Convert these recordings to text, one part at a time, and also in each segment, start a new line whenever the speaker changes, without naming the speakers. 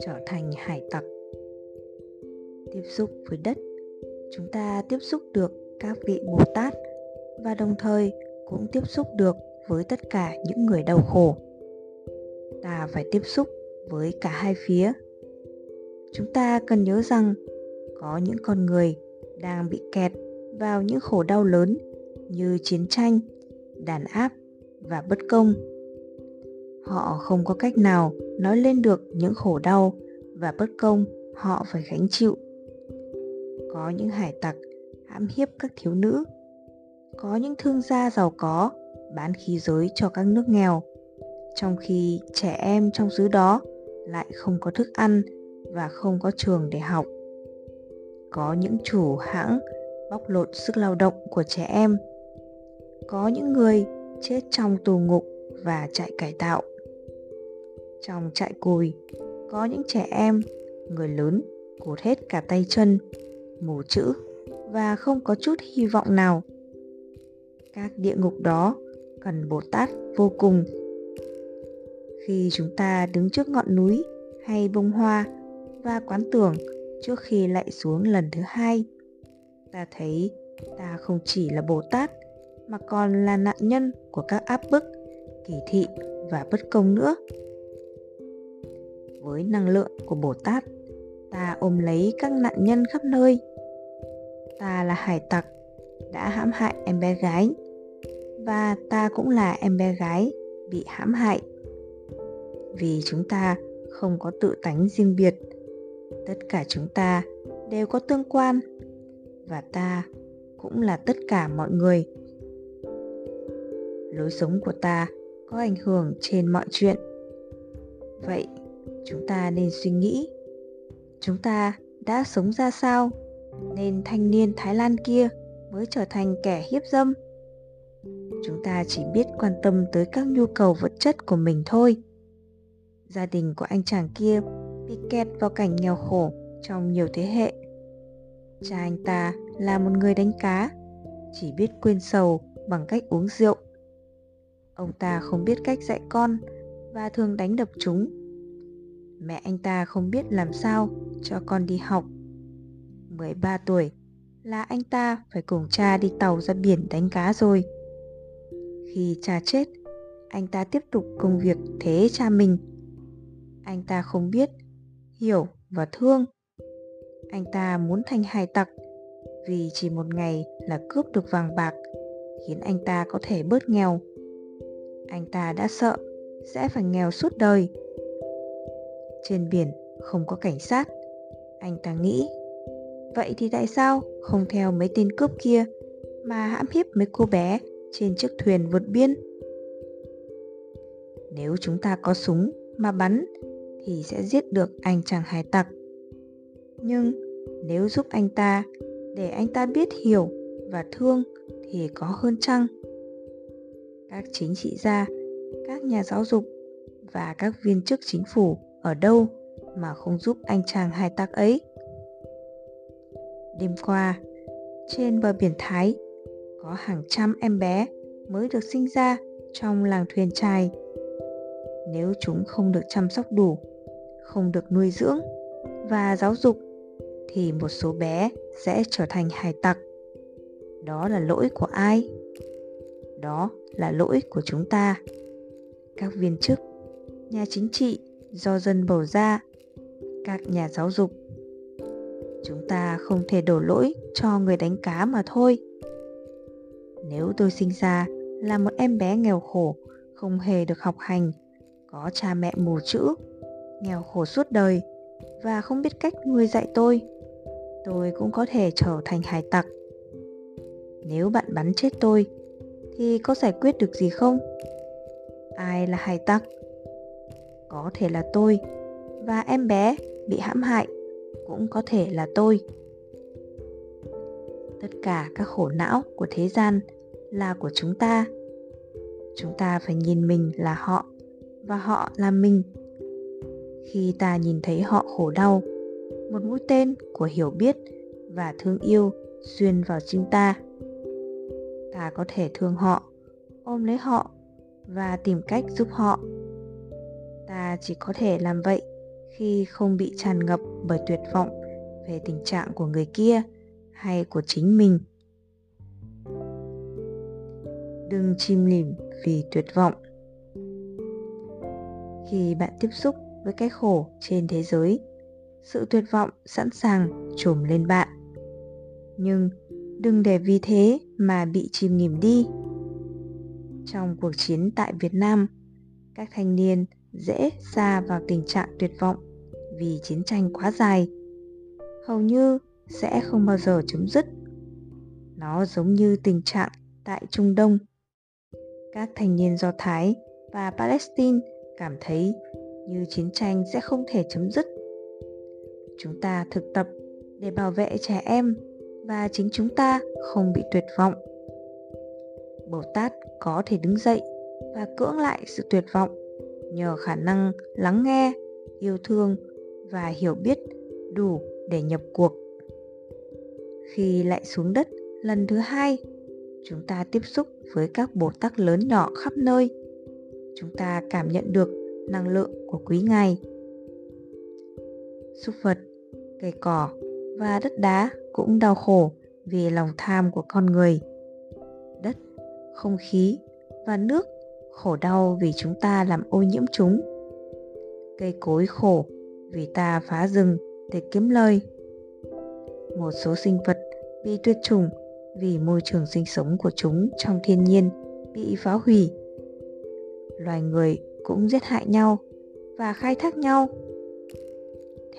trở thành hải tặc. Tiếp xúc với đất, chúng ta tiếp xúc được các vị bồ tát và đồng thời cũng tiếp xúc được với tất cả những người đau khổ. Ta phải tiếp xúc với cả hai phía. Chúng ta cần nhớ rằng có những con người đang bị kẹt vào những khổ đau lớn như chiến tranh, đàn áp và bất công. Họ không có cách nào nói lên được những khổ đau và bất công họ phải gánh chịu. Có những hải tặc hãm hiếp các thiếu nữ. Có những thương gia giàu có bán khí giới cho các nước nghèo, trong khi trẻ em trong xứ đó lại không có thức ăn và không có trường để học. Có những chủ hãng bóc lột sức lao động của trẻ em. Có những người chết trong tù ngục và trại cải tạo trong trại cùi. Có những trẻ em, người lớn, cột hết cả tay chân, mù chữ và không có chút hy vọng nào. Các địa ngục đó cần bồ tát vô cùng. Khi chúng ta đứng trước ngọn núi hay bông hoa và quán tưởng trước khi lại xuống lần thứ hai, ta thấy ta không chỉ là bồ tát mà còn là nạn nhân của các áp bức, kỳ thị và bất công nữa với năng lượng của bồ tát. Ta ôm lấy các nạn nhân khắp nơi. Ta là hải tặc, đã hãm hại em bé gái. Và ta cũng là em bé gái bị hãm hại. Vì chúng ta không có tự tánh riêng biệt, tất cả chúng ta đều có tương quan. Và ta cũng là tất cả mọi người. Lối sống của ta có ảnh hưởng trên mọi chuyện. Vậy chúng ta nên suy nghĩ. Chúng ta đã sống ra sao? Nên thanh niên thái lan kia mới trở thành kẻ hiếp dâm. Chúng ta chỉ biết quan tâm tới các nhu cầu vật chất của mình thôi. Gia đình của anh chàng kia bị kẹt vào cảnh nghèo khổ trong nhiều thế hệ. Cha anh ta là một người đánh cá, chỉ biết quên sầu bằng cách uống rượu. Ông ta không biết cách dạy con và thường đánh đập chúng mẹ anh ta không biết làm sao cho con đi học. 13 tuổi, là anh ta phải cùng cha đi tàu ra biển đánh cá rồi. Khi cha chết, anh ta tiếp tục công việc thế cha mình. Anh ta không biết, hiểu và thương. Anh ta muốn thành hài tặc, vì chỉ một ngày là cướp được vàng bạc, khiến anh ta có thể bớt nghèo. Anh ta đã sợ sẽ phải nghèo suốt đời trên biển không có cảnh sát. Anh ta nghĩ, vậy thì tại sao không theo mấy tên cướp kia mà hãm hiếp mấy cô bé trên chiếc thuyền vượt biên? Nếu chúng ta có súng mà bắn thì sẽ giết được anh chàng hải tặc. Nhưng nếu giúp anh ta, để anh ta biết hiểu và thương thì có hơn chăng? Các chính trị gia, các nhà giáo dục và các viên chức chính phủ ở đâu mà không giúp anh chàng hai tặc ấy? Đêm qua, trên bờ biển thái, có hàng trăm em bé mới được sinh ra trong làng thuyền trài. Nếu chúng không được chăm sóc đủ, không được nuôi dưỡng và giáo dục, thì một số bé sẽ trở thành hải tặc. Đó là lỗi của ai? Đó là lỗi của chúng ta. Các viên chức, nhà chính trị do dân bầu ra, các nhà giáo dục. Chúng ta không thể đổ lỗi cho người đánh cá mà thôi. Nếu tôi sinh ra là một em bé nghèo khổ, không hề được học hành, có cha mẹ mù chữ, nghèo khổ suốt đời và không biết cách nuôi dạy tôi tôi cũng có thể trở thành hải tặc. Nếu bạn bắn chết tôi, thì có giải quyết được gì không? Ai là hải tặc? Có thể là tôi và em bé bị hãm hại cũng có thể là tôi. Tất cả các khổ não của thế gian là của chúng ta. Chúng ta phải nhìn mình là họ và họ là mình. Khi ta nhìn thấy họ khổ đau, một mũi tên của hiểu biết và thương yêu xuyên vào chính ta. Ta có thể thương họ, ôm lấy họ và tìm cách giúp họ ta chỉ có thể làm vậy khi không bị tràn ngập bởi tuyệt vọng về tình trạng của người kia hay của chính mình. Đừng chìm lìm vì tuyệt vọng. Khi bạn tiếp xúc với cái khổ trên thế giới, sự tuyệt vọng sẵn sàng trùm lên bạn. Nhưng đừng để vì thế mà bị chìm nghỉm đi. Trong cuộc chiến tại việt nam, các thanh niên dễ xa vào tình trạng tuyệt vọng vì chiến tranh quá dài. Hầu như sẽ không bao giờ chấm dứt. Nó giống như tình trạng tại trung đông. Các thanh niên do thái và palestine cảm thấy như chiến tranh sẽ không thể chấm dứt. Chúng ta thực tập để bảo vệ trẻ em và chính chúng ta không bị tuyệt vọng. Bồ tát có thể đứng dậy và cưỡng lại sự tuyệt vọng nhờ khả năng lắng nghe, yêu thương và hiểu biết đủ để nhập cuộc. Khi lại xuống đất lần thứ hai, chúng ta tiếp xúc với các bồ tát lớn nhỏ khắp nơi. Chúng ta cảm nhận được năng lượng của quý ngài. Súc vật, cây cỏ và đất đá cũng đau khổ vì lòng tham của con người. Đất, không khí và nước khổ đau vì chúng ta làm ô nhiễm chúng. Cây cối khổ vì ta phá rừng để kiếm lời. Một số sinh vật bị tuyệt chủng vì môi trường sinh sống của chúng trong thiên nhiên bị phá hủy. Loài người cũng giết hại nhau và khai thác nhau.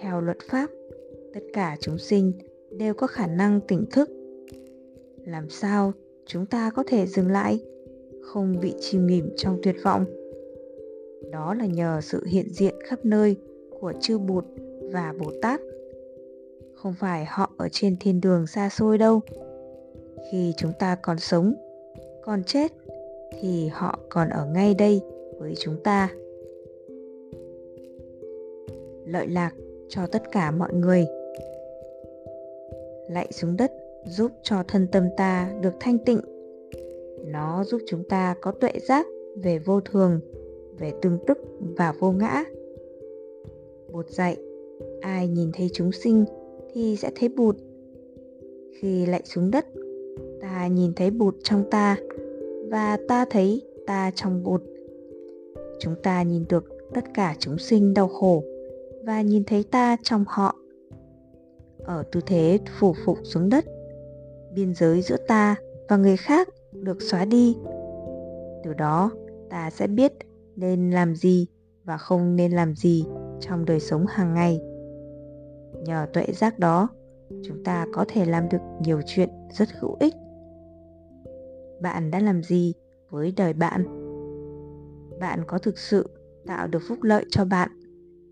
Theo luật pháp, tất cả chúng sinh đều có khả năng tỉnh thức. Làm sao chúng ta có thể dừng lại? Không bị chìm nghỉm trong tuyệt vọng. Đó là nhờ sự hiện diện khắp nơi của chư bụt và bồ tát không phải họ ở trên thiên đường xa xôi đâu. Khi chúng ta còn sống, còn chết, thì họ còn ở ngay đây với chúng ta. Lợi lạc cho tất cả mọi người. Lạy xuống đất giúp cho thân tâm ta được thanh tịnh nó giúp chúng ta có tuệ giác về vô thường, về tương tức và vô ngã. Bụt dạy ai nhìn thấy chúng sinh thì sẽ thấy bụt. Khi lại xuống đất, ta nhìn thấy bụt trong ta và ta thấy ta trong bụt. Chúng ta nhìn được tất cả chúng sinh đau khổ và nhìn thấy ta trong họ. Ở tư thế phủ phục xuống đất, biên giới giữa ta và người khác được xóa đi. Từ đó, ta sẽ biết nên làm gì và không nên làm gì trong đời sống hàng ngày. Nhờ tuệ giác đó, chúng ta có thể làm được nhiều chuyện rất hữu ích. Bạn đã làm gì với đời bạn? Bạn có thực sự tạo được phúc lợi cho bạn,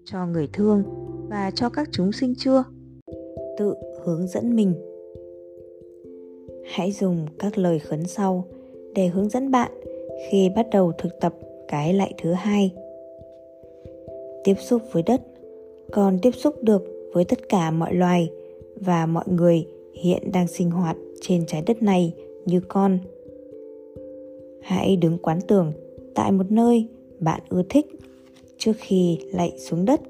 cho người thương và cho các chúng sinh chưa? Tự hướng dẫn mình hãy dùng các lời khấn sau để hướng dẫn bạn khi bắt đầu thực tập cái lại thứ hai. Tiếp xúc với đất, còn tiếp xúc được với tất cả mọi loài và mọi người hiện đang sinh hoạt trên trái đất này như con. Hãy đứng quán tưởng tại một nơi bạn ưa thích trước khi lạy xuống đất.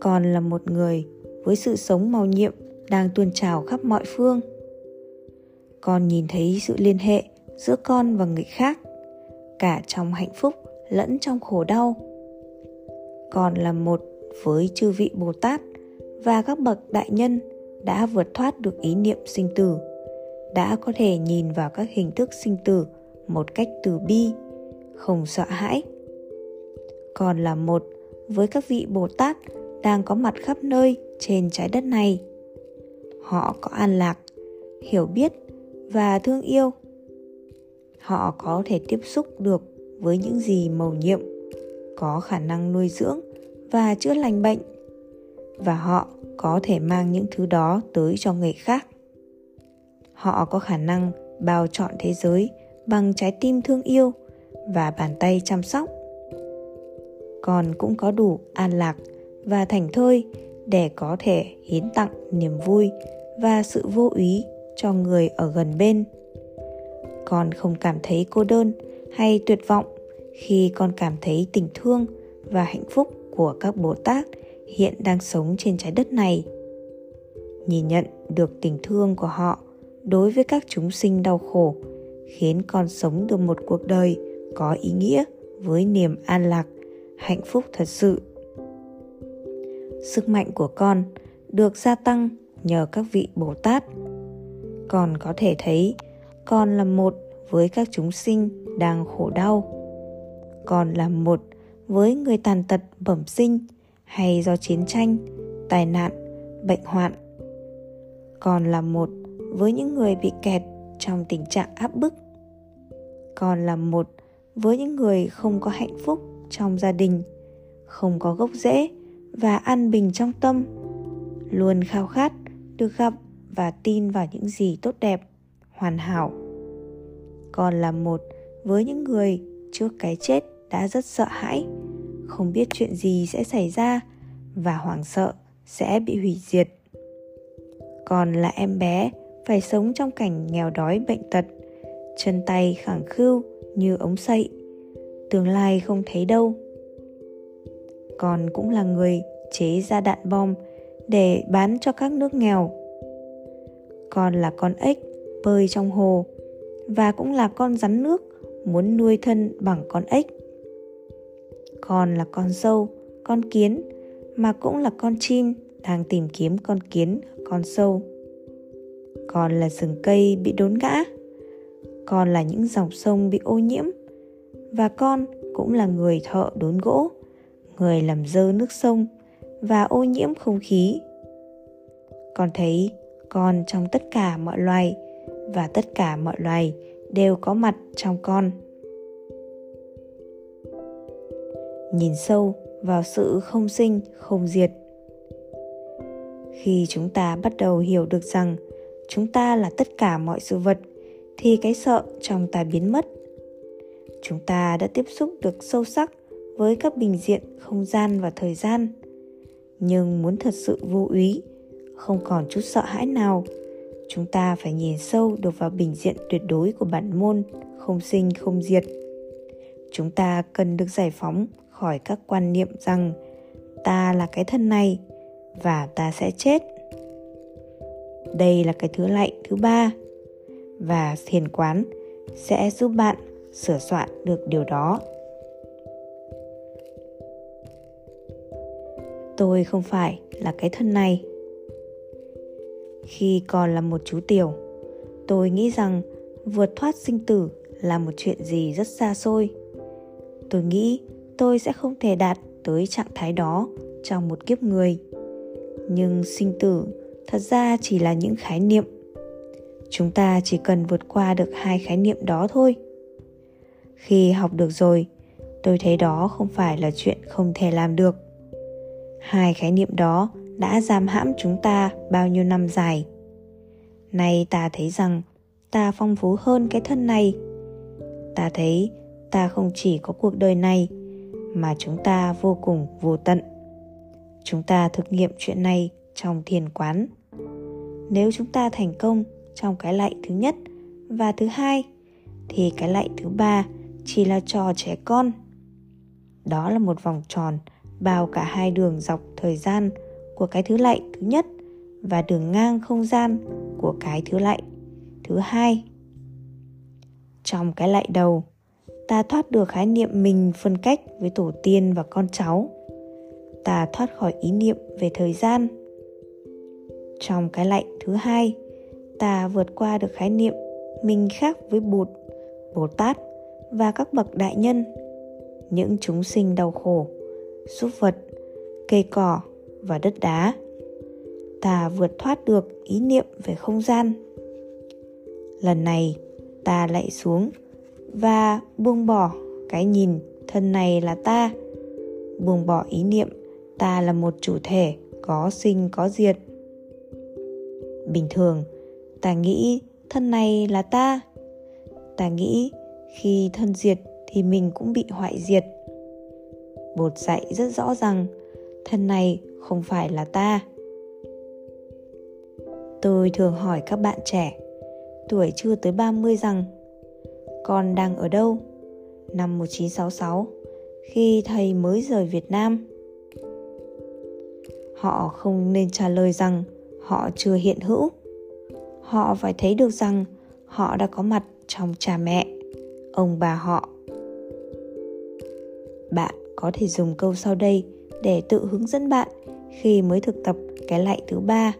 Còn là một người với sự sống màu nhiệm đang tuôn trào khắp mọi phương. Con nhìn thấy sự liên hệ giữa con và người khác, cả trong hạnh phúc lẫn trong khổ đau. Con là một với chư vị bồ tát và các bậc đại nhân đã vượt thoát được ý niệm sinh tử, đã có thể nhìn vào các hình thức sinh tử một cách từ bi, không sợ hãi. Còn là một với các vị bồ tát đang có mặt khắp nơi trên trái đất này họ có an lạc, hiểu biết và thương yêu. Họ có thể tiếp xúc được với những gì mầu nhiệm, có khả năng nuôi dưỡng và chữa lành bệnh, và họ có thể mang những thứ đó tới cho người khác. Họ có khả năng bao trọn thế giới bằng trái tim thương yêu và bàn tay chăm sóc. Còn cũng có đủ an lạc và thành thơi để có thể hiến tặng niềm vui và sự vô úy cho người ở gần bên con không cảm thấy cô đơn hay tuyệt vọng khi con cảm thấy tình thương và hạnh phúc của các Bồ Tát hiện đang sống trên trái đất này. Nhìn nhận được tình thương của họ đối với các chúng sinh đau khổ khiến con sống được một cuộc đời có ý nghĩa với niềm an lạc, hạnh phúc thật sự. Sức mạnh của con được gia tăng nhờ các vị Bồ Tát. Con có thể thấy con là một với các chúng sinh đang khổ đau. Con là một với người tàn tật bẩm sinh hay do chiến tranh, tai nạn, bệnh hoạn. Con là một với những người bị kẹt trong tình trạng áp bức. Con là một với những người không có hạnh phúc trong gia đình, không có gốc rễ và an bình trong tâm, luôn khao khát được gặp và tin vào những gì tốt đẹp, hoàn hảo. Con là một với những người trước cái chết đã rất sợ hãi, không biết chuyện gì sẽ xảy ra và hoảng sợ sẽ bị hủy diệt. Còn là em bé phải sống trong cảnh nghèo đói bệnh tật, chân tay khẳng khưu như ống sậy, tương lai không thấy đâu. Còn cũng là người chế ra đạn bom để bán cho các nước nghèo. Con là con ếch bơi trong hồ và cũng là con rắn nước muốn nuôi thân bằng con ếch. Con là con sâu, con kiến mà cũng là con chim đang tìm kiếm con kiến, con sâu. Con là rừng cây bị đốn ngã. Con là những dòng sông bị ô nhiễm. Và con cũng là người thợ đốn gỗ, người làm dơ nước sông và ô nhiễm không khí. Con thấy con trong tất cả mọi loài và tất cả mọi loài đều có mặt trong con. Nhìn sâu vào sự không sinh, không diệt. Khi chúng ta bắt đầu hiểu được rằng chúng ta là tất cả mọi sự vật thì cái sợ trong ta biến mất. Chúng ta đã tiếp xúc được sâu sắc với các bình diện không gian và thời gian. Nhưng muốn thật sự vô úy, không còn chút sợ hãi nào, chúng ta phải nhìn sâu được vào bình diện tuyệt đối của bản môn không sinh không diệt. Chúng ta cần được giải phóng khỏi các quan niệm rằng ta là cái thân này và ta sẽ chết đây là cái thứ lạnh thứ ba và thiền quán sẽ giúp bạn sửa soạn được điều đó tôi không phải là cái thân này. Khi còn là một chú tiểu, tôi nghĩ rằng vượt thoát sinh tử là một chuyện gì rất xa xôi. Tôi nghĩ tôi sẽ không thể đạt tới trạng thái đó trong một kiếp người. Nhưng sinh tử thật ra chỉ là những khái niệm. Chúng ta chỉ cần vượt qua được hai khái niệm đó thôi. Khi học được rồi, tôi thấy đó không phải là chuyện không thể làm được hai khái niệm đó đã giam hãm chúng ta bao nhiêu năm dài. Nay ta thấy rằng ta phong phú hơn cái thân này. Ta thấy ta không chỉ có cuộc đời này, mà chúng ta vô cùng vô tận. Chúng ta thực nghiệm chuyện này trong thiền quán. Nếu chúng ta thành công trong cái lạy thứ nhất và thứ hai, thì cái lạy thứ ba chỉ là trò trẻ con. Đó là một vòng tròn bao cả hai đường dọc thời gian của cái thứ lạy thứ nhất và đường ngang không gian của cái thứ lạy thứ hai. Trong cái lạy đầu, ta thoát được khái niệm mình phân cách với tổ tiên và con cháu. Ta thoát khỏi ý niệm về thời gian. Trong cái lạnh thứ hai, ta vượt qua được khái niệm mình khác với bụt, bồ tát và các bậc đại nhân, những chúng sinh đau khổ súc vật, cây cỏ và đất đá. Ta vượt thoát được ý niệm về không gian. Lần này, ta lại xuống và buông bỏ cái nhìn thân này là ta. Buông bỏ ý niệm, ta là một chủ thể có sinh, có diệt. Bình thường, ta nghĩ thân này là ta. Ta nghĩ khi thân diệt thì mình cũng bị hoại diệt bột dạy rất rõ rằng thân này không phải là ta tôi thường hỏi các bạn trẻ tuổi chưa tới 30 rằng con đang ở đâu năm 1966 khi thầy mới rời Việt Nam? Họ không nên trả lời rằng họ chưa hiện hữu. Họ phải thấy được rằng họ đã có mặt trong cha mẹ, ông bà họ. Bạn có thể dùng câu sau đây để tự hướng dẫn bạn khi mới thực tập cái lạy thứ ba.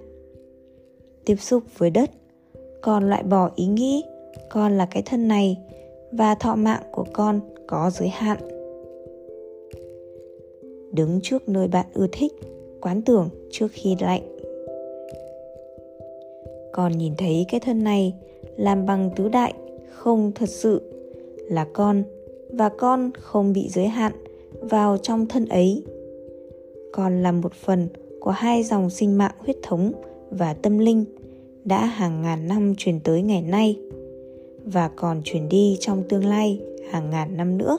Tiếp xúc với đất, con loại bỏ ý nghĩ con là cái thân này và thọ mạng của con có giới hạn. Đứng trước nơi bạn ưa thích, quán tưởng trước khi lạnh. Con nhìn thấy cái thân này làm bằng tứ đại không thật sự là con và con không bị giới hạn vào trong thân ấy. Còn là một phần của hai dòng sinh mạng huyết thống và tâm linh đã hàng ngàn năm truyền tới ngày nay và còn truyền đi trong tương lai hàng ngàn năm nữa.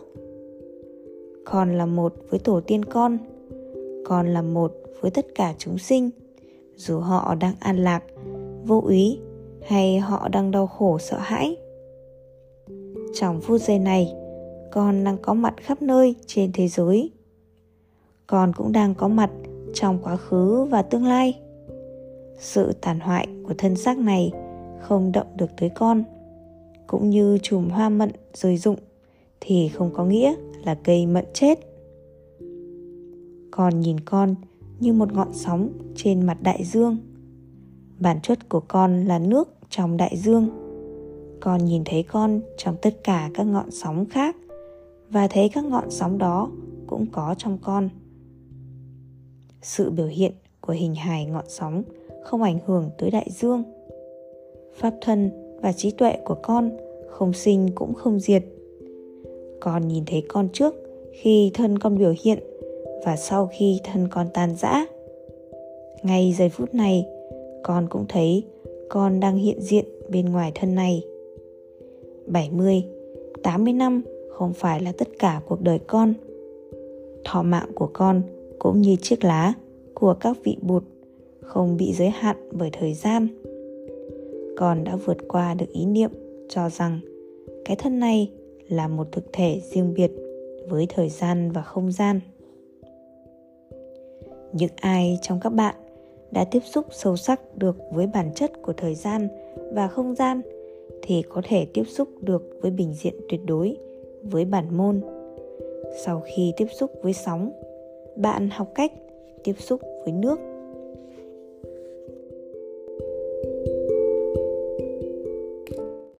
Con là một với tổ tiên con con là một với tất cả chúng sinh, dù họ đang an lạc, vô úy hay họ đang đau khổ sợ hãi. Trong phút giây này con đang có mặt khắp nơi trên thế giới. Con cũng đang có mặt trong quá khứ và tương lai. Sự tàn hoại của thân xác này không động được tới con. Cũng như chùm hoa mận rơi rụng thì không có nghĩa là cây mận chết. Con nhìn con như một ngọn sóng trên mặt đại dương. Bản chất của con là nước trong đại dương. Con nhìn thấy con trong tất cả các ngọn sóng khác và thấy các ngọn sóng đó cũng có trong con. Sự biểu hiện của hình hài ngọn sóng không ảnh hưởng tới đại dương. Pháp thân và trí tuệ của con không sinh cũng không diệt. Con nhìn thấy con trước khi thân con biểu hiện và sau khi thân con tan rã. Ngay giây phút này con cũng thấy con đang hiện diện bên ngoài thân này. 70, 80 năm không phải là tất cả cuộc đời con. Thọ mạng của con cũng như chiếc lá của các vị bụt không bị giới hạn bởi thời gian. Con đã vượt qua được ý niệm cho rằng cái thân này là một thực thể riêng biệt với thời gian và không gian. Những ai trong các bạn đã tiếp xúc sâu sắc được với bản chất của thời gian và không gian thì có thể tiếp xúc được với bình diện tuyệt đối với bản môn. Sau khi tiếp xúc với sóng, bạn học cách tiếp xúc với nước.